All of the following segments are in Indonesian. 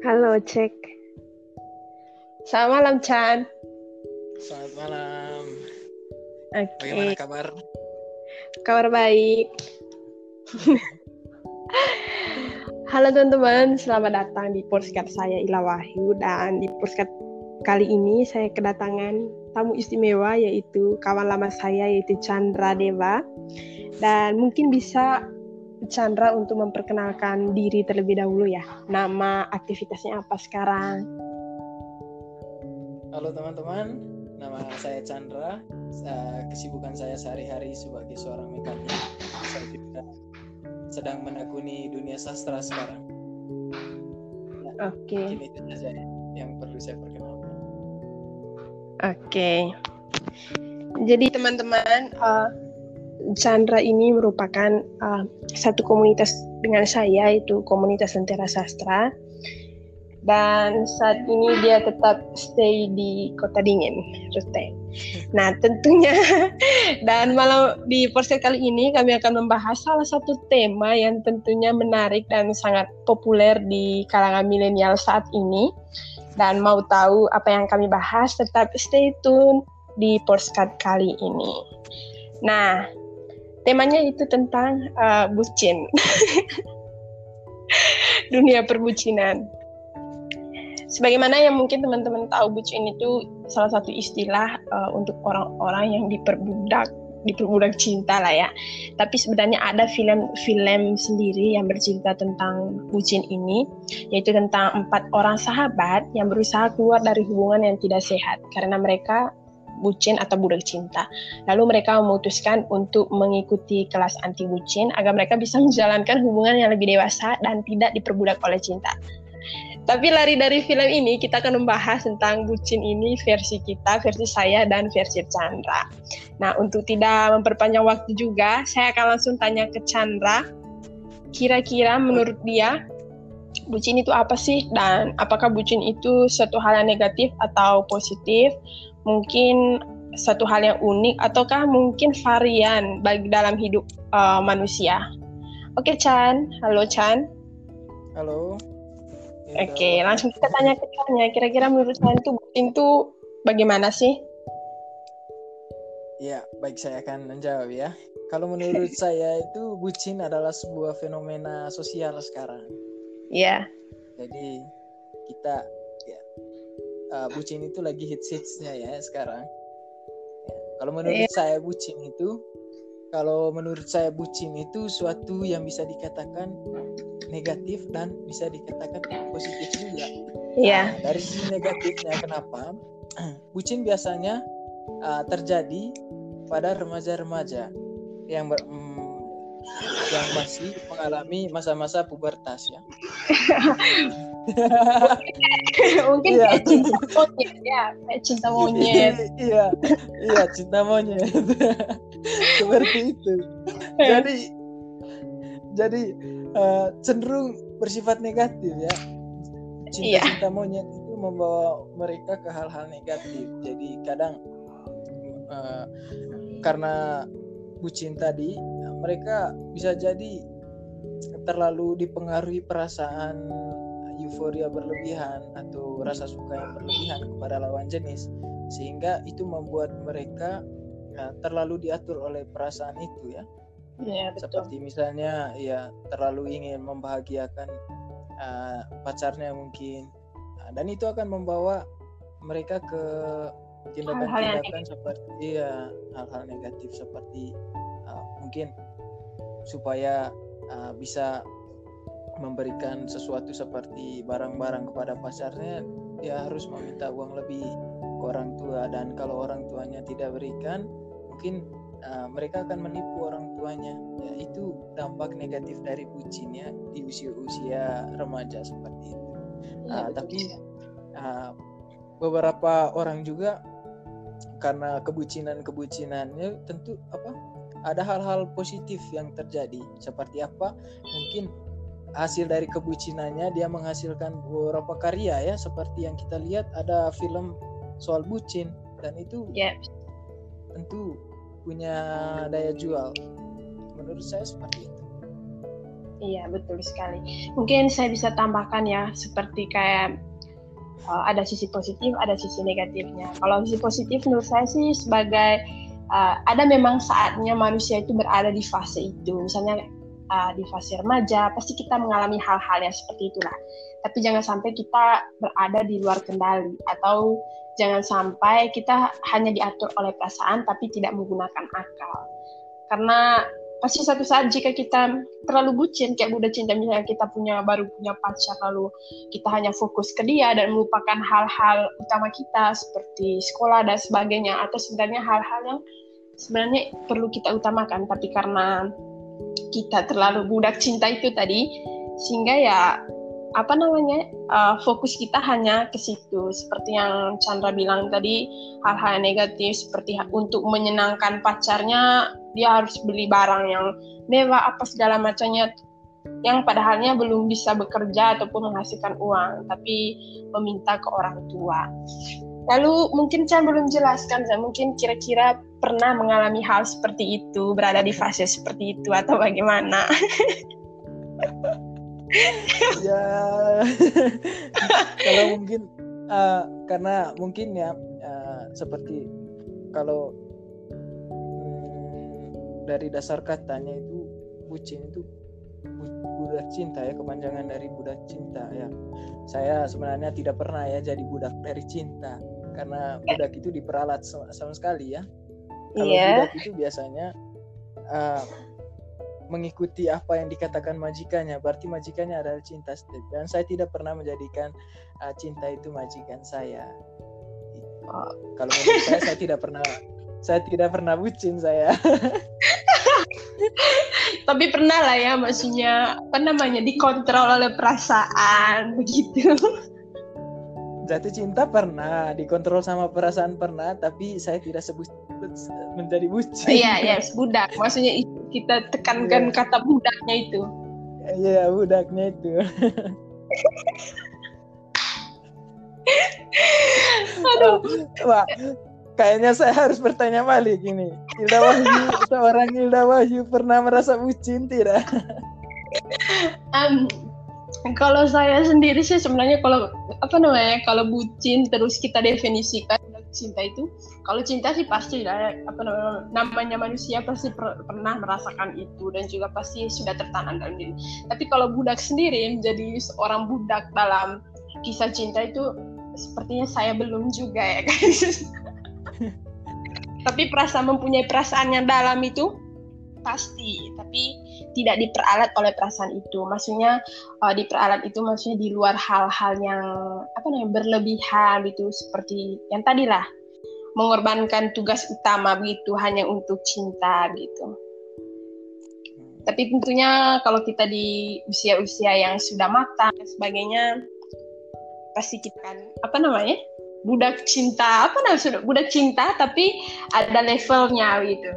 Halo, cek. Selamat malam, Chan. Selamat malam. Oke. Bagaimana kabar? Kabar baik. Halo teman-teman, selamat datang di podcast saya Ila Wahyu dan di podcast kali ini saya kedatangan tamu istimewa yaitu kawan lama saya yaitu Chandra Dewa dan mungkin bisa Chandra untuk memperkenalkan diri terlebih dahulu ya. Nama aktivitasnya apa sekarang? Halo teman-teman, nama saya Chandra. Kesibukan saya sehari-hari sebagai seorang mekanik. Saya juga sedang menekuni dunia sastra sekarang. Ya, Oke. Okay. Ini itu saja yang perlu saya perkenalkan. Oke. Okay. Jadi teman-teman, uh, Chandra ini merupakan uh, satu komunitas dengan saya yaitu komunitas Lentera Sastra dan saat ini dia tetap stay di Kota Dingin, Rute. Nah, tentunya dan malam di podcast kali ini kami akan membahas salah satu tema yang tentunya menarik dan sangat populer di kalangan milenial saat ini. Dan mau tahu apa yang kami bahas, tetap stay tune di podcast kali ini. Nah, temanya itu tentang uh, bucin. Dunia perbucinan sebagaimana yang mungkin teman-teman tahu bucin itu salah satu istilah uh, untuk orang-orang yang diperbudak diperbudak cinta lah ya. Tapi sebenarnya ada film-film sendiri yang bercerita tentang bucin ini, yaitu tentang empat orang sahabat yang berusaha keluar dari hubungan yang tidak sehat karena mereka bucin atau budak cinta. Lalu mereka memutuskan untuk mengikuti kelas anti bucin agar mereka bisa menjalankan hubungan yang lebih dewasa dan tidak diperbudak oleh cinta. Tapi lari dari film ini kita akan membahas tentang bucin ini versi kita, versi saya dan versi Chandra. Nah, untuk tidak memperpanjang waktu juga, saya akan langsung tanya ke Chandra. Kira-kira menurut dia bucin itu apa sih dan apakah bucin itu suatu hal yang negatif atau positif? Mungkin satu hal yang unik ataukah mungkin varian bagi dalam hidup uh, manusia? Oke, Chan. Halo, Chan. Halo. Oke, okay, langsung kita tanya ke tanya. Kira-kira menurut saya itu bucin itu bagaimana sih? Ya, baik saya akan menjawab ya. Kalau menurut saya itu bucin adalah sebuah fenomena sosial sekarang. Iya. Yeah. Jadi kita ya uh, bucin itu lagi hits-hitsnya ya sekarang. Ya. Kalau menurut yeah. saya bucin itu kalau menurut saya bucin itu suatu yang bisa dikatakan negatif dan bisa dikatakan positif juga. Iya. Nah, dari sisi negatifnya kenapa? Bucin biasanya uh, terjadi pada remaja-remaja yang ber, yang masih mengalami masa-masa pubertas ya. Mungkin kayak cinta monyet ya, cinta monyet. iya, iya cinta monyet. Seperti itu. Jadi jadi uh, cenderung bersifat negatif ya. Cinta-cinta iya. monyet itu membawa mereka ke hal-hal negatif. Jadi kadang uh, karena bucin tadi mereka bisa jadi terlalu dipengaruhi perasaan euforia berlebihan atau rasa suka yang berlebihan kepada lawan jenis sehingga itu membuat mereka ya, terlalu diatur oleh perasaan itu ya. Ya, betul. Seperti misalnya ya terlalu ingin membahagiakan uh, pacarnya mungkin nah, dan itu akan membawa mereka ke tindakan-tindakan seperti ya hal-hal negatif seperti uh, mungkin supaya uh, bisa memberikan sesuatu seperti barang-barang kepada pacarnya dia harus meminta uang lebih ke orang tua. Dan kalau orang tuanya tidak berikan mungkin uh, mereka akan menipu orang tuanya. Ya itu dampak negatif dari bucinnya di usia-usia remaja seperti itu. Ya, uh, tapi uh, beberapa orang juga karena kebucinan kebucinannya tentu apa ada hal-hal positif yang terjadi seperti apa mungkin hasil dari kebucinannya dia menghasilkan beberapa karya ya seperti yang kita lihat ada film soal bucin dan itu yeah. tentu punya daya jual menurut saya seperti itu Iya betul sekali. Mungkin saya bisa tambahkan ya seperti kayak uh, ada sisi positif, ada sisi negatifnya. Kalau sisi positif menurut saya sih sebagai uh, ada memang saatnya manusia itu berada di fase itu. Misalnya uh, di fase remaja pasti kita mengalami hal-hal yang seperti itulah. Tapi jangan sampai kita berada di luar kendali atau jangan sampai kita hanya diatur oleh perasaan tapi tidak menggunakan akal. Karena pasti satu saat jika kita terlalu bucin kayak udah cinta misalnya kita punya baru punya pacar lalu kita hanya fokus ke dia dan melupakan hal-hal utama kita seperti sekolah dan sebagainya atau sebenarnya hal-hal yang sebenarnya perlu kita utamakan. Tapi karena kita terlalu budak cinta itu tadi sehingga ya apa namanya uh, fokus kita hanya ke situ. Seperti yang Chandra bilang tadi hal-hal negatif seperti untuk menyenangkan pacarnya dia harus beli barang yang mewah apa segala macamnya yang padahalnya belum bisa bekerja ataupun menghasilkan uang tapi meminta ke orang tua. Lalu mungkin Chan belum jelaskan saya mungkin kira-kira pernah mengalami hal seperti itu berada di fase seperti itu atau bagaimana ya. Kalau mungkin uh, karena mungkin ya uh, seperti kalau hmm, dari dasar katanya itu bucin itu budak cinta ya kepanjangan dari budak cinta ya. Saya sebenarnya tidak pernah ya jadi budak dari cinta karena budak itu diperalat sama, sama sekali ya. Kalau yeah. budak itu biasanya uh, mengikuti apa yang dikatakan majikannya. Berarti majikannya adalah cinta dan saya tidak pernah menjadikan uh, cinta itu majikan saya. Uh, kalau menurut saya saya tidak pernah saya tidak pernah bucin saya. Tapi pernah lah ya maksudnya apa namanya dikontrol oleh perasaan begitu. Jatuh cinta pernah dikontrol sama perasaan pernah tapi saya tidak sebut menjadi bucin. Iya iya budak. Maksudnya kita tekankan yeah. kata budaknya itu. Iya yeah, budaknya itu. Aduh. Wah kayaknya saya harus bertanya balik ini. Hilda Wahyu seorang Hilda Wahyu pernah merasa bucin tidak? Um, kalau saya sendiri sih sebenarnya kalau apa namanya kalau bucin terus kita definisikan cinta itu kalau cinta sih pasti lah apa namanya, namanya manusia pasti per, pernah merasakan itu dan juga pasti sudah tertanam dalam diri. Tapi kalau budak sendiri menjadi seorang budak dalam kisah cinta itu sepertinya saya belum juga ya guys. Tapi perasaan mempunyai perasaan yang dalam itu pasti. Tapi tidak diperalat oleh perasaan itu. Maksudnya uh, diperalat itu maksudnya di luar hal-hal yang apa namanya berlebihan gitu seperti yang tadi lah mengorbankan tugas utama begitu hanya untuk cinta gitu. Tapi tentunya kalau kita di usia-usia yang sudah matang dan sebagainya pasti kita kan apa namanya budak cinta apa namanya budak cinta tapi ada levelnya gitu.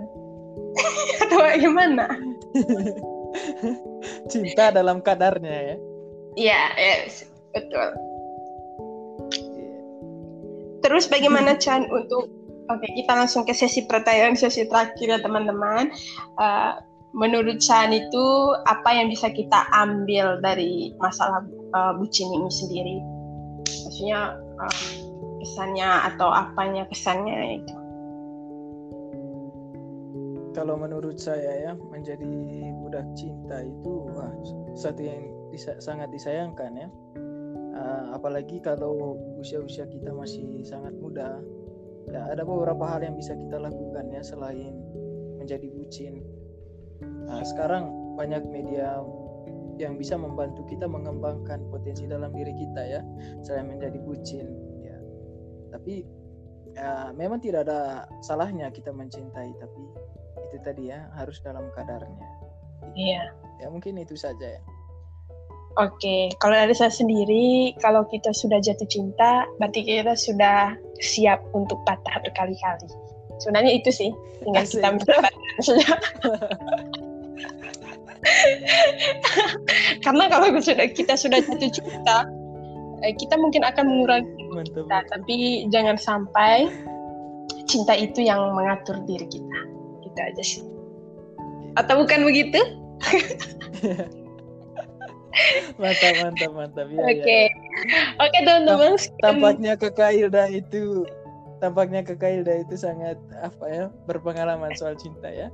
Atau bagaimana? Cinta dalam kadarnya ya. Iya, yes, betul. Terus bagaimana Chan untuk Oke, kita langsung ke sesi pertanyaan sesi terakhir ya teman-teman. Uh, menurut Chan itu apa yang bisa kita ambil dari masalah uh, bucin ini sendiri? Maksudnya uh, kesannya atau apanya kesannya itu? Kalau menurut saya ya menjadi budak cinta itu wah, satu yang disa sangat disayangkan ya. Uh, apalagi kalau usia-usia kita masih sangat muda ya ada beberapa hal yang bisa kita lakukan ya selain menjadi bucin. Nah, sekarang banyak media yang bisa membantu kita mengembangkan potensi dalam diri kita ya selain menjadi bucin ya. Tapi ya, memang tidak ada salahnya kita mencintai tapi itu tadi ya harus dalam kadarnya. Iya. Ya mungkin itu saja ya. Oke, kalau dari saya sendiri, kalau kita sudah jatuh cinta, berarti kita sudah siap untuk patah berkali-kali. Sebenarnya itu sih, tinggal Asik. kita mendapatkan Karena kalau sudah kita sudah jatuh cinta, eh, kita mungkin akan mengurangi cinta, tapi jangan sampai cinta itu yang mengatur diri kita gitu aja sih atau bukan begitu mantap mantap mantap ya, oke okay. ya, ya. oke okay, teman-teman tampaknya kakak Hilda itu tampaknya kakak Hilda itu sangat apa ya berpengalaman soal cinta ya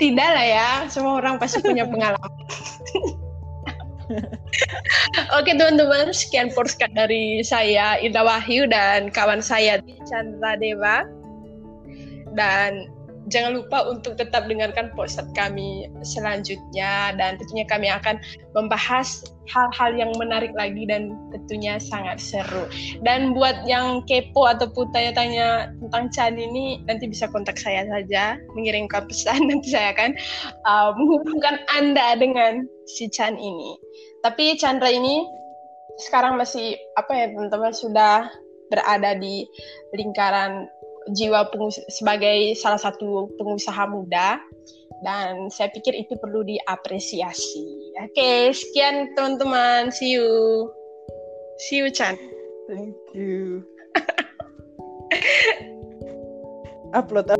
tidak lah ya semua orang pasti punya pengalaman Oke teman-teman, sekian podcast dari saya Ida Wahyu dan kawan saya Chandra Dewa. Dan jangan lupa untuk tetap dengarkan podcast kami selanjutnya dan tentunya kami akan membahas hal-hal yang menarik lagi dan tentunya sangat seru. Dan buat yang kepo ataupun tanya-tanya tentang Chan ini nanti bisa kontak saya saja, mengirimkan pesan nanti saya akan uh, menghubungkan Anda dengan si Chan ini. Tapi Chandra ini sekarang masih apa ya teman-teman sudah berada di lingkaran jiwa sebagai salah satu pengusaha muda dan saya pikir itu perlu diapresiasi. Oke, sekian teman-teman. See you. See you Chan. Thank you. Upload.